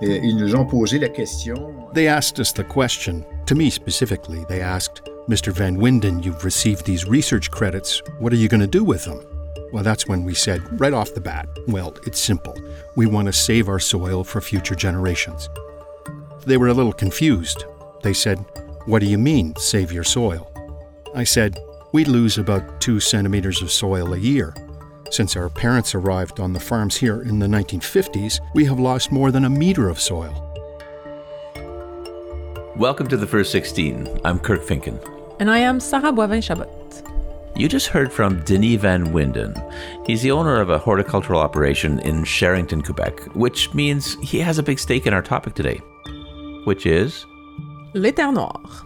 ils nous ont posé la question. Euh, they asked us the question. To me specifically, they asked, Mr. Van Winden, you've received these research credits. What are you going to do with them? Well, that's when we said, right off the bat, well, it's simple. We want to save our soil for future generations. They were a little confused. They said, What do you mean, save your soil? I said, We lose about two centimeters of soil a year. Since our parents arrived on the farms here in the 1950s, we have lost more than a meter of soil. Welcome to the First 16. I'm Kirk Finken. And I am Sarah Boivin Chabot. You just heard from Denys Van Winden. He's the owner of a horticultural operation in Sherrington, Quebec, which means he has a big stake in our topic today, which is Les terres noires.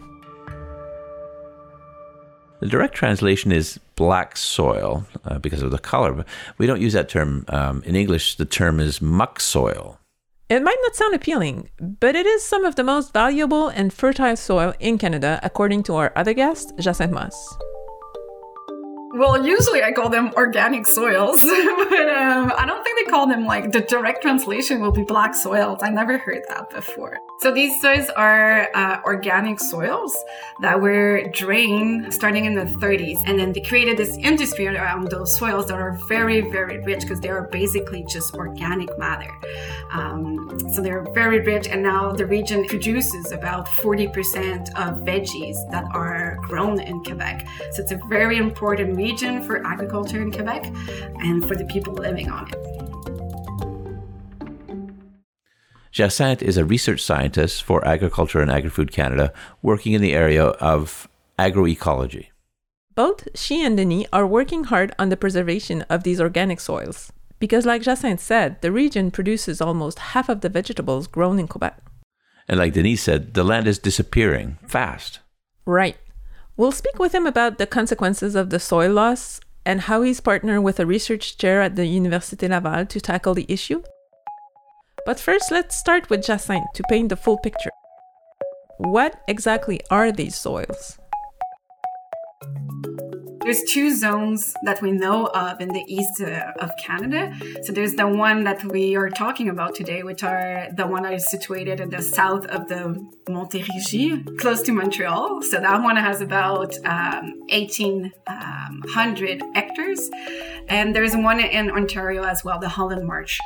The direct translation is black soil uh, because of the color. But we don't use that term um, in English. The term is muck soil. It might not sound appealing, but it is some of the most valuable and fertile soil in Canada, according to our other guest, Jacynthe Masse. Well, usually I call them organic soils, but um, I don't think they call them like the direct translation will be black soils. I never heard that before. So these soils are uh, organic soils that were drained starting in the 30s, and then they created this industry around those soils that are very, very rich because they are basically just organic matter. Um, so they're very rich, and now the region produces about 40% of veggies that are grown in Quebec. So it's a very important region for agriculture in Quebec and for the people living on it. Jacynthe is a research scientist for Agriculture and Agri-Food Canada, working in the area of agroecology. Both she and Denys are working hard on the preservation of these organic soils because, like Jacynthe said, the region produces almost half of the vegetables grown in Quebec. And like Denys said, the land is disappearing fast. Right. We'll speak with him about the consequences of the soil loss and how he's partnered with a research chair at the Université Laval to tackle the issue. But first, let's start with Jacynthe to paint the full picture. What exactly are these soils? There's two zones that we know of in the east uh, of Canada. So there's the one that we are talking about today, which are the one that is situated in the south of the Montérégie, close to Montreal. So that one has about um, 1,800 hectares. And there's one in Ontario as well, the Holland Marsh.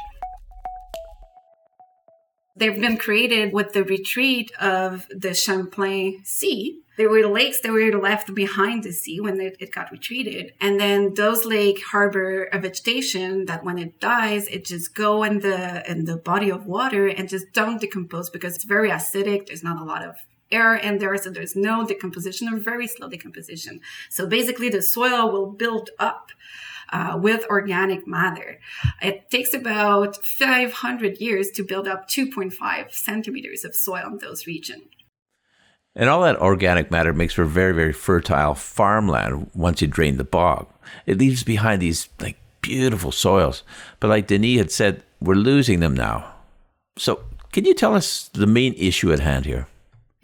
They've been created with the retreat of the Champlain Sea. There were lakes that were left behind the sea when it got retreated. And then those lakes harbor a vegetation that when it dies, it just go in the, in the body of water and just don't decompose because it's very acidic. There's not a lot of air in there. So there's no decomposition or very slow decomposition. So basically the soil will build up uh, with organic matter. It takes about 500 years to build up 2.5 centimeters of soil in those regions. And all that organic matter makes for very, very fertile farmland once you drain the bog. It leaves behind these like beautiful soils. But like Denys had said, we're losing them now. So can you tell us the main issue at hand here?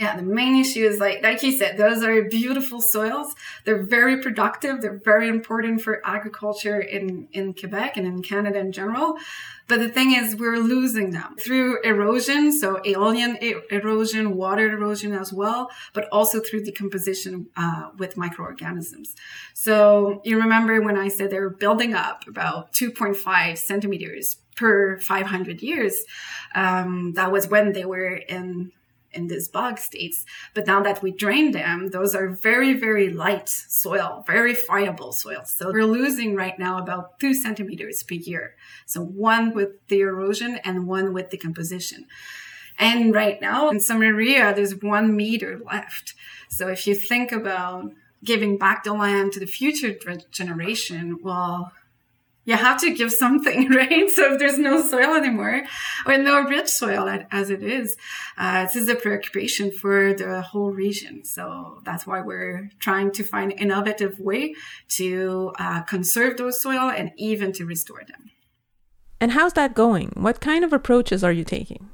Yeah, the main issue is like, like you said, those are beautiful soils. They're very productive. They're very important for agriculture in, in Quebec and in Canada in general. But the thing is, we're losing them through erosion. So aeolian erosion, water erosion as well, but also through decomposition, uh, with microorganisms. So you remember when I said they were building up about 2.5 centimeters per 500 years. Um, that was when they were in in these bog states. But now that we drain them, those are very, very light soil, very friable soil. So we're losing right now about two centimeters per year. So one with the erosion and one with decomposition. And right now in some area, there's one meter left. So if you think about giving back the land to the future generation, well, you have to give something, right? So if there's no soil anymore, or no rich soil as it is, uh, this is a preoccupation for the whole region. So that's why we're trying to find innovative way to uh, conserve those soil and even to restore them. And how's that going? What kind of approaches are you taking?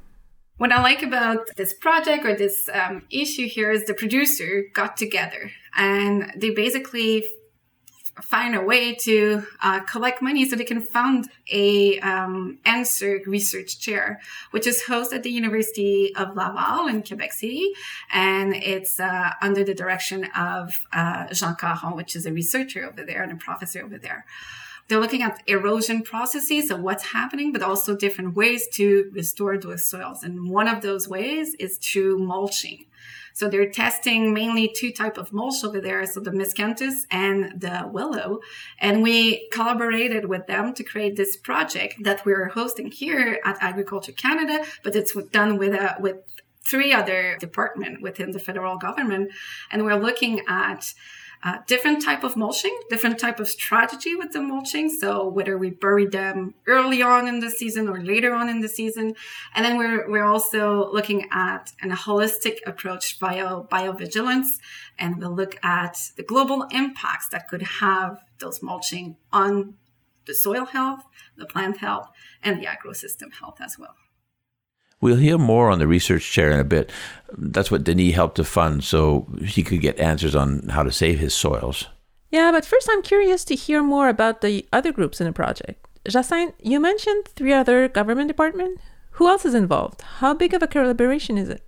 What I like about this project or this um, issue here is the producer got together and they basically find a way to uh, collect money so they can fund a um, research chair, which is hosted at the University of Laval in Quebec City, and it's uh, under the direction of uh, Jean Caron, which is a researcher over there and a professor over there. They're looking at erosion processes of what's happening, but also different ways to restore those soils. And one of those ways is through mulching. So they're testing mainly two type of mulch over there. So the miscanthus and the willow. And we collaborated with them to create this project that we're hosting here at Agriculture Canada, but it's done with a, with three other department within the federal government. And we're looking at uh, different type of mulching, different type of strategy with the mulching. So whether we bury them early on in the season or later on in the season, and then we're we're also looking at a holistic approach bio biovigilance, and we'll look at the global impacts that could have those mulching on the soil health, the plant health, and the agrosystem health as well. We'll hear more on the research chair in a bit. That's what Denys helped to fund so he could get answers on how to save his soils. Yeah, but first I'm curious to hear more about the other groups in the project. Jacynthe, you mentioned three other government departments. Who else is involved? How big of a collaboration is it?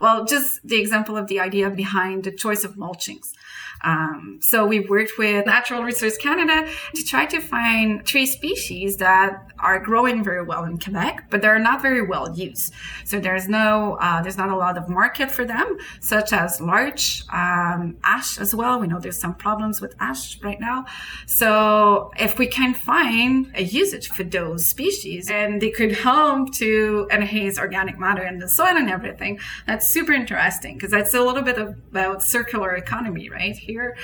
Well, just the example of the idea behind the choice of mulchings. Um, so we worked with Natural Resource Canada to try to find tree species that are growing very well in Quebec, but they're not very well used. So there's no, uh, there's not a lot of market for them, such as larch, um, ash as well. We know there's some problems with ash right now. So if we can find a usage for those species and they could help to enhance organic matter in the soil and everything, that's super interesting because that's a little bit about circular economy, right? here.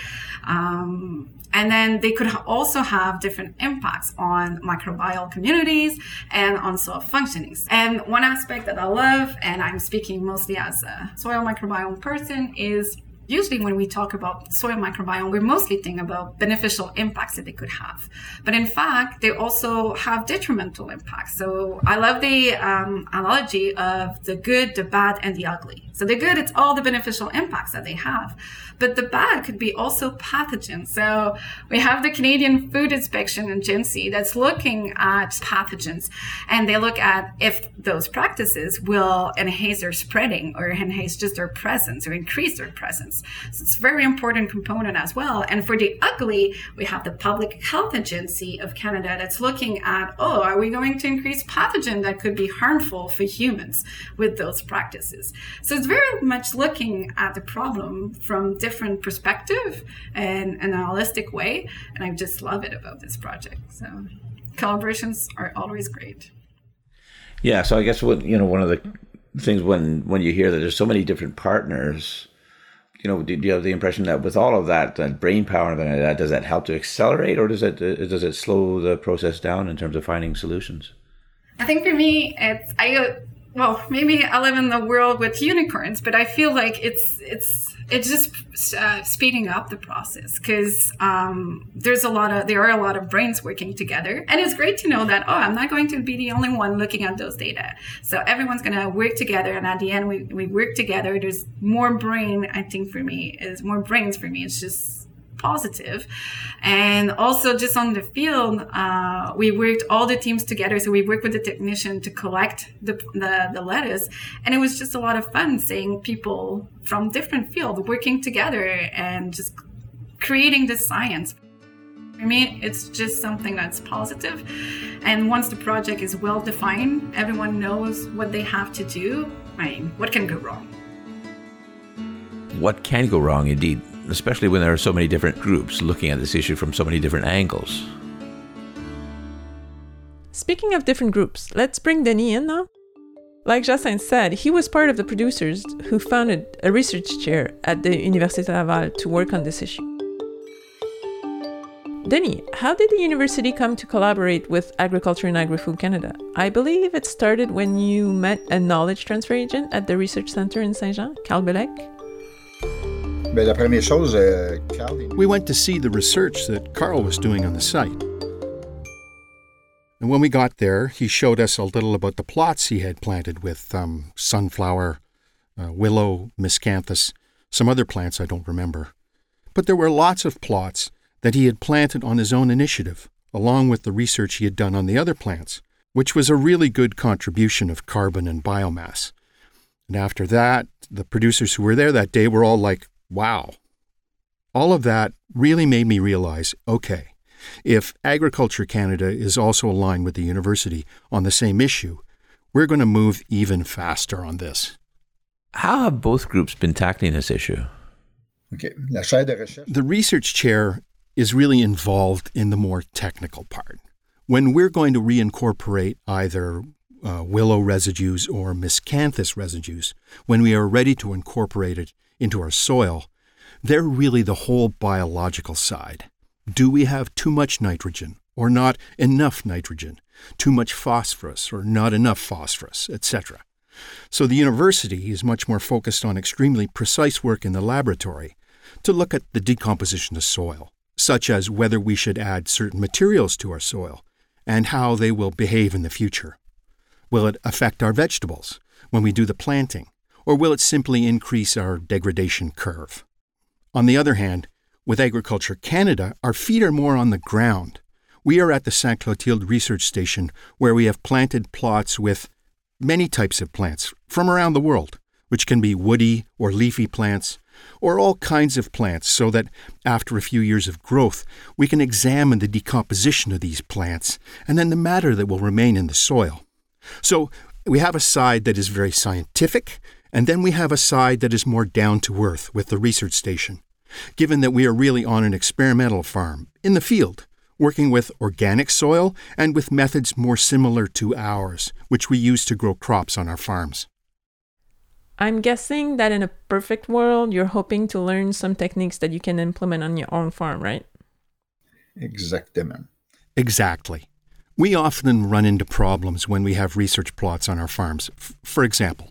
Um, and then they could also have different impacts on microbial communities and on soil functionings. And one aspect that I love, and I'm speaking mostly as a soil microbiome person, is usually when we talk about soil microbiome, we're mostly thinking about beneficial impacts that they could have. But in fact, they also have detrimental impacts. So I love the um, analogy of the good, the bad, and the ugly. So the good, it's all the beneficial impacts that they have. But the bad could be also pathogens. So we have the Canadian Food Inspection Agency that's looking at pathogens and they look at if those practices will enhance their spreading or enhance just their presence or increase their presence. So it's a very important component as well. And for the ugly, we have the Public Health Agency of Canada that's looking at, oh, are we going to increase pathogen that could be harmful for humans with those practices? So it's very much looking at the problem from different perspective and an holistic way. And I just love it about this project. So collaborations are always great. Yeah. So I guess what, you know, one of the things when, when you hear that there's so many different partners, you know, do, you have the impression that with all of that, that brain power and that, does that help to accelerate or does it, does it slow the process down in terms of finding solutions? I think for me, it's, I, well, maybe I live in the world with unicorns, but I feel like it's, it's, it's just uh, speeding up the process because um, there's a lot of there are a lot of brains working together. And it's great to know that oh i'm not going to be the only one looking at those data. So everyone's going to work together and at the end we, we work together. There's more brain i think for me is more brains for me. It's just positive. And also just on the field, uh, we worked all the teams together. So we worked with the technician to collect the, the, the lettuce. And it was just a lot of fun seeing people from different fields working together and just creating this science. For me, it's just something that's positive. And once the project is well defined, everyone knows what they have to do. I mean, what can go wrong? What can go wrong, indeed especially when there are so many different groups looking at this issue from so many different angles. Speaking of different groups, let's bring Denys in now. Like Jacynthe said, he was part of the producers who founded a research chair at the Université Laval to work on this issue. Denys, how did the university come to collaborate with Agriculture and Agri-Food Canada? I believe it started when you met a knowledge transfer agent at the research center in Saint-Jean, Carl Belec. Euh, we went to see the research that Carl was doing on the site. And when we got there, he showed us a little about the plots he had planted with um, sunflower, uh, willow, miscanthus, some other plants I don't remember. But there were lots of plots that he had planted on his own initiative, along with the research he had done on the other plants, which was a really good contribution of carbon and biomass. And after that, the producers who were there that day were all like, wow. All of that really made me realize okay, if Agriculture Canada is also aligned with the university on the same issue, we're going to move even faster on this. How have both groups been tackling this issue? Okay. La chaire de recherche. The research chair is really involved in the more technical part. When we're going to reincorporate either uh, willow residues or miscanthus residues, when we are ready to incorporate it into our soil, they're really the whole biological side. Do we have too much nitrogen or not enough nitrogen? Too much phosphorus or not enough phosphorus, etc. So the university is much more focused on extremely precise work in the laboratory to look at the decomposition of soil, such as whether we should add certain materials to our soil and how they will behave in the future. Will it affect our vegetables when we do the planting, or will it simply increase our degradation curve? On the other hand, with Agriculture Canada, our feet are more on the ground. We are at the Sainte Clotilde Research Station where we have planted plots with many types of plants from around the world, which can be woody or leafy plants, or all kinds of plants, so that after a few years of growth, we can examine the decomposition of these plants and then the matter that will remain in the soil. So we have a side that is very scientific, and then we have a side that is more down to earth with the research station given that we are really on an experimental farm, in the field, working with organic soil and with methods more similar to ours, which we use to grow crops on our farms. I'm guessing that in a perfect world, you're hoping to learn some techniques that you can implement on your own farm, right? Exactement. Exactly. We often run into problems when we have research plots on our farms. F- for example,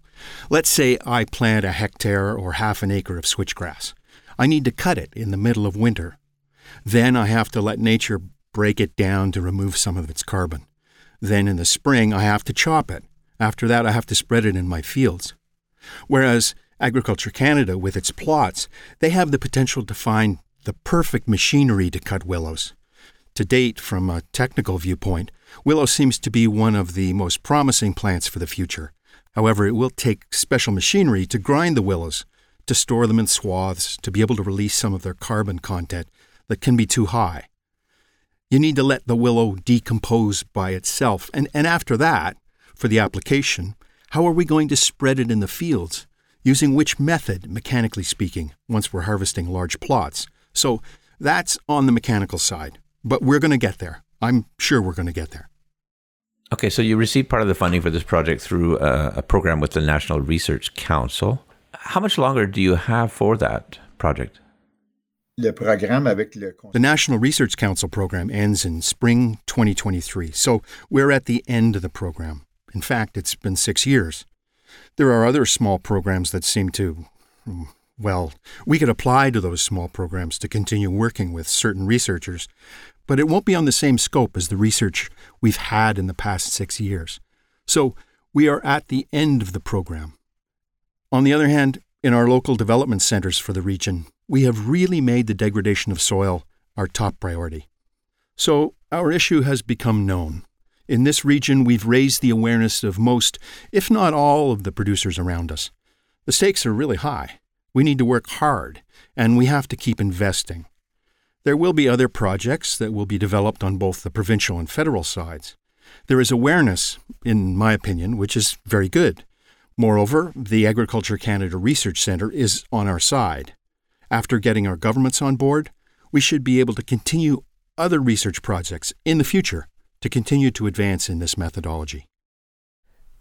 let's say I plant a hectare or half an acre of switchgrass. I need to cut it in the middle of winter. Then I have to let nature break it down to remove some of its carbon. Then in the spring, I have to chop it. After that, I have to spread it in my fields. Whereas Agriculture Canada, with its plots, they have the potential to find the perfect machinery to cut willows. To date, from a technical viewpoint, willow seems to be one of the most promising plants for the future. However, it will take special machinery to grind the willows to store them in swaths to be able to release some of their carbon content that can be too high. You need to let the willow decompose by itself. And, and after that, for the application, how are we going to spread it in the fields? Using which method, mechanically speaking, once we're harvesting large plots? So that's on the mechanical side. But we're going to get there. I'm sure we're going to get there. Okay, so you received part of the funding for this project through a, a program with the National Research Council. How much longer do you have for that project? Le programme avec The National Research Council program ends in spring 2023, so we're at the end of the program. In fact, it's been six years. There are other small programs that seem to, hmm, well, we could apply to those small programs to continue working with certain researchers, but it won't be on the same scope as the research we've had in the past six years. So we are at the end of the program. On the other hand, in our local development centers for the region, we have really made the degradation of soil our top priority. So our issue has become known. In this region, we've raised the awareness of most, if not all, of the producers around us. The stakes are really high. We need to work hard, and we have to keep investing. There will be other projects that will be developed on both the provincial and federal sides. There is awareness, in my opinion, which is very good. Moreover, the Agriculture Canada Research Centre is on our side. After getting our governments on board, we should be able to continue other research projects in the future to continue to advance in this methodology.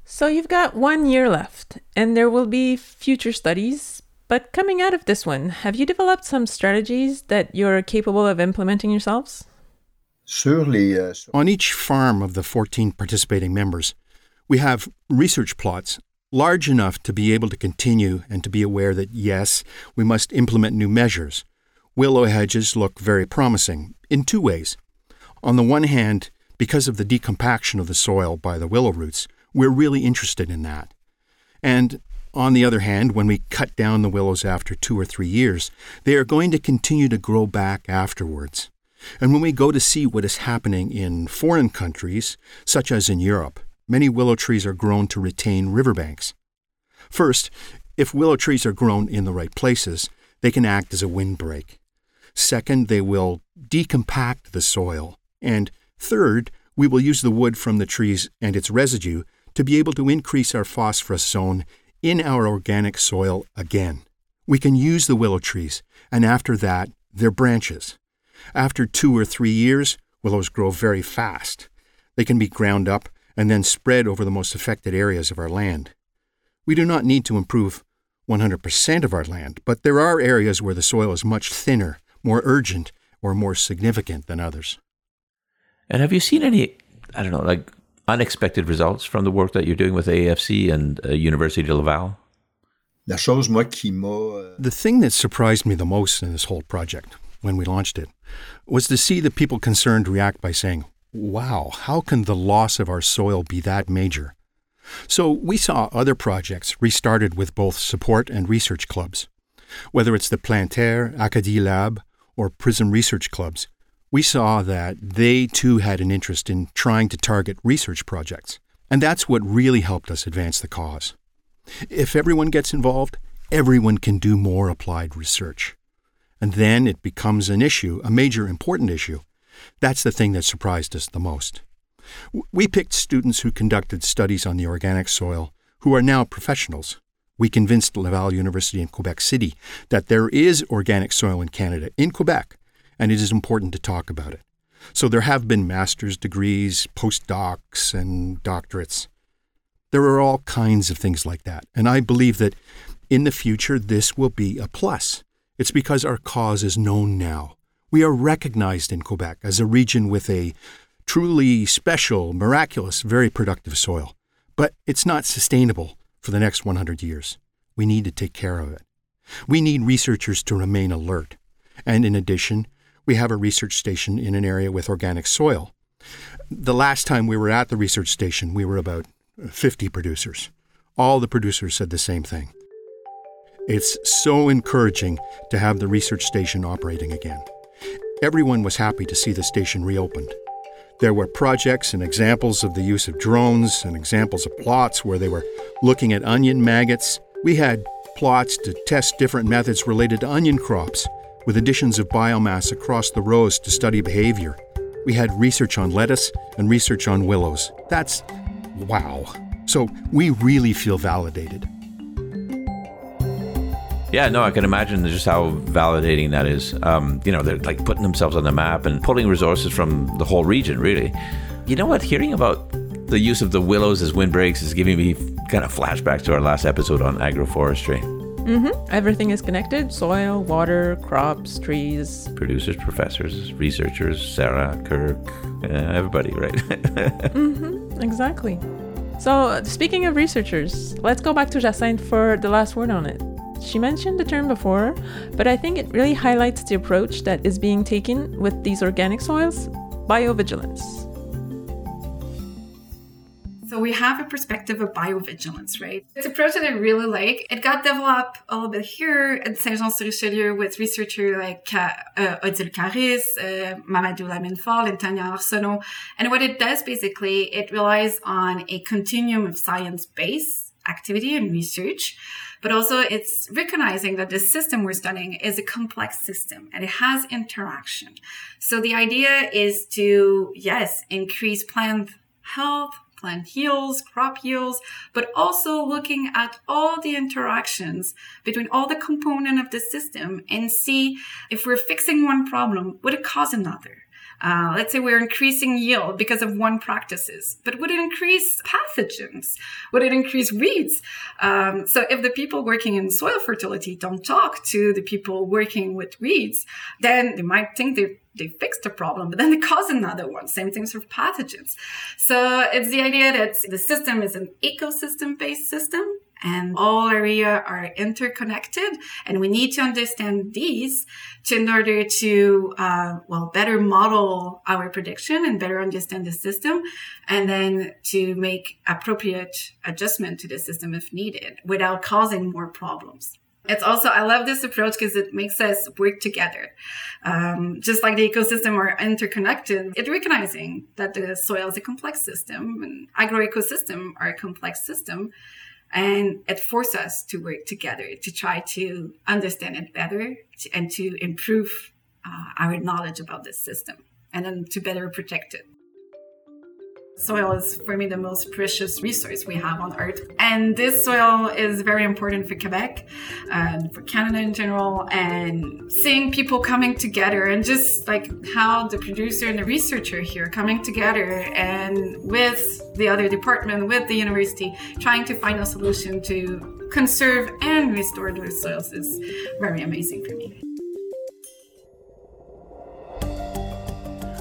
So you've got one year left, and there will be future studies. But coming out of this one, have you developed some strategies that you're capable of implementing yourselves? Surely, les, uh, On each farm of the 14 participating members, we have research plots large enough to be able to continue and to be aware that, yes, we must implement new measures. Willow hedges look very promising in two ways. On the one hand, because of the decompaction of the soil by the willow roots, we're really interested in that. And on the other hand, when we cut down the willows after two or three years, they are going to continue to grow back afterwards. And when we go to see what is happening in foreign countries, such as in Europe, many willow trees are grown to retain riverbanks. First, if willow trees are grown in the right places, they can act as a windbreak. Second, they will decompact the soil. And third, we will use the wood from the trees and its residue to be able to increase our phosphorus zone in our organic soil again. We can use the willow trees, and after that, their branches. After two or three years, willows grow very fast. They can be ground up and then spread over the most affected areas of our land. We do not need to improve 100% of our land, but there are areas where the soil is much thinner, more urgent, or more significant than others. And have you seen any, I don't know, like unexpected results from the work that you're doing with AFC and uh, University of Laval? La chose, moi, qui. Euh, The thing that surprised me the most in this whole project, when we launched it, was to see the people concerned react by saying, Wow, how can the loss of our soil be that major? So we saw other projects restarted with both support and research clubs. Whether it's the Plantaire, Acadie Lab, or Prism Research Clubs, we saw that they too had an interest in trying to target research projects. And that's what really helped us advance the cause. If everyone gets involved, everyone can do more applied research. And then it becomes an issue, a major important issue. That's the thing that surprised us the most. We picked students who conducted studies on the organic soil who are now professionals. We convinced Laval University in Quebec City that there is organic soil in Canada, in Quebec, and it is important to talk about it. So there have been master's degrees, postdocs, and doctorates. There are all kinds of things like that. And I believe that in the future, this will be a plus. It's because our cause is known now. We are recognized in Quebec as a region with a truly special, miraculous, very productive soil. But it's not sustainable for the next 100 years. We need to take care of it. We need researchers to remain alert. And in addition, we have a research station in an area with organic soil. The last time we were at the research station, we were about 50 producers. All the producers said the same thing. It's so encouraging to have the research station operating again. Everyone was happy to see the station reopened. There were projects and examples of the use of drones and examples of plots where they were looking at onion maggots. We had plots to test different methods related to onion crops, with additions of biomass across the rows to study behavior. We had research on lettuce and research on willows. That's wow. So we really feel validated. Yeah, no, I can imagine just how validating that is. Um, you know, they're like putting themselves on the map and pulling resources from the whole region, really. You know what? Hearing about the use of the willows as windbreaks is giving me kind of flashbacks to our last episode on agroforestry. Mm-hmm. Everything is connected soil, water, crops, trees. Producers, professors, researchers, Sarah, Kirk, uh, everybody, right? Mm-hmm. Exactly. So, speaking of researchers, let's go back to Jacynthe for the last word on it. She mentioned the term before, but I think it really highlights the approach that is being taken with these organic soils biovigilance. So we have a perspective of biovigilance, right? It's a approach that I really like. It got developed a little bit here at Saint-Jean-sur-Richelieu with researchers like uh, Odile Carisse, uh, Mamadou Lamine Fall, and Tanya Arsenault. And what it does basically, it relies on a continuum of science-based activity and research, but also it's recognizing that the system we're studying is a complex system and it has interaction. So the idea is to, yes, increase plant health, plant yields, crop yields, but also looking at all the interactions between all the component of the system and see if we're fixing one problem, would it cause another? Uh, let's say we're increasing yield because of one practices, but would it increase pathogens? Would it increase weeds? Um, so if the people working in soil fertility don't talk to the people working with weeds, then they might think they they fixed the problem, but then they cause another one. Same things for pathogens. So it's the idea that the system is an ecosystem based system and all area are interconnected and we need to understand these to in order to uh, well better model our prediction and better understand the system and then to make appropriate adjustment to the system if needed without causing more problems It's also, I love this approach because it makes us work together. Um, just like the ecosystem are interconnected, it recognizing that the soil is a complex system and agroecosystem are a complex system. And it forces us to work together to try to understand it better and to improve uh, our knowledge about this system and then to better protect it. Soil is for me the most precious resource we have on earth. And this soil is very important for Quebec and for Canada in general. And seeing people coming together and just like how the producer and the researcher here coming together and with the other department, with the university, trying to find a solution to conserve and restore those soils is very amazing for me.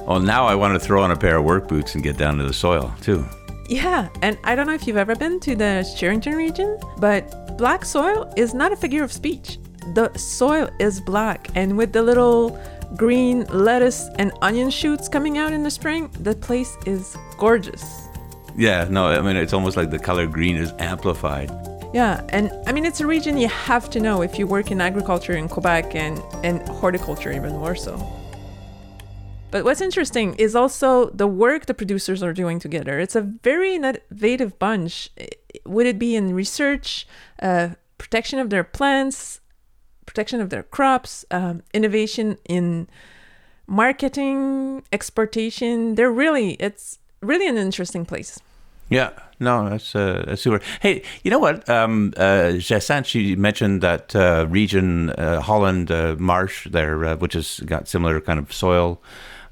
Well, now I want to throw on a pair of work boots and get down to the soil too. Yeah, and I don't know if you've ever been to the Sherrington region, but black soil is not a figure of speech. The soil is black, and with the little green lettuce and onion shoots coming out in the spring, the place is gorgeous. Yeah, no, I mean, it's almost like the color green is amplified. Yeah, and I mean, it's a region you have to know if you work in agriculture in Quebec and, and horticulture, even more so. But what's interesting is also the work the producers are doing together. It's a very innovative bunch. Would it be in research, uh, protection of their plants, protection of their crops, um, innovation in marketing, exportation? They're really, it's really an interesting place. Yeah, no, that's uh, that's super. Hey, you know what? Um, uh, Jacynthe, she mentioned that uh, region, uh, Holland uh, Marsh there, uh, which has got similar kind of soil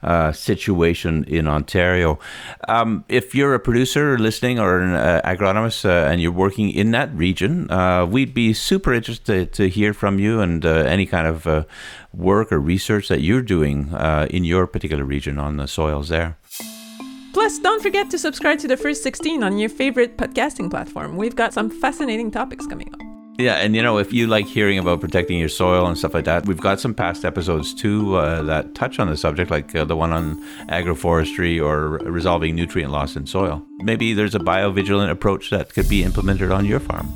uh, situation in Ontario. Um, if you're a producer listening or an uh, agronomist uh, and you're working in that region, uh, we'd be super interested to hear from you and uh, any kind of uh, work or research that you're doing in your particular region on the soils there. Plus, don't forget to subscribe to the First 16 on your favorite podcasting platform. We've got some fascinating topics coming up. Yeah, and you know, if you like hearing about protecting your soil and stuff like that, we've got some past episodes too uh, that touch on the subject, like uh, the one on agroforestry or resolving nutrient loss in soil. Maybe there's a biovigilant approach that could be implemented on your farm.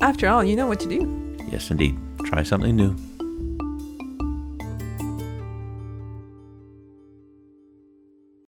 After all, you know what to do. Yes, indeed. Try something new.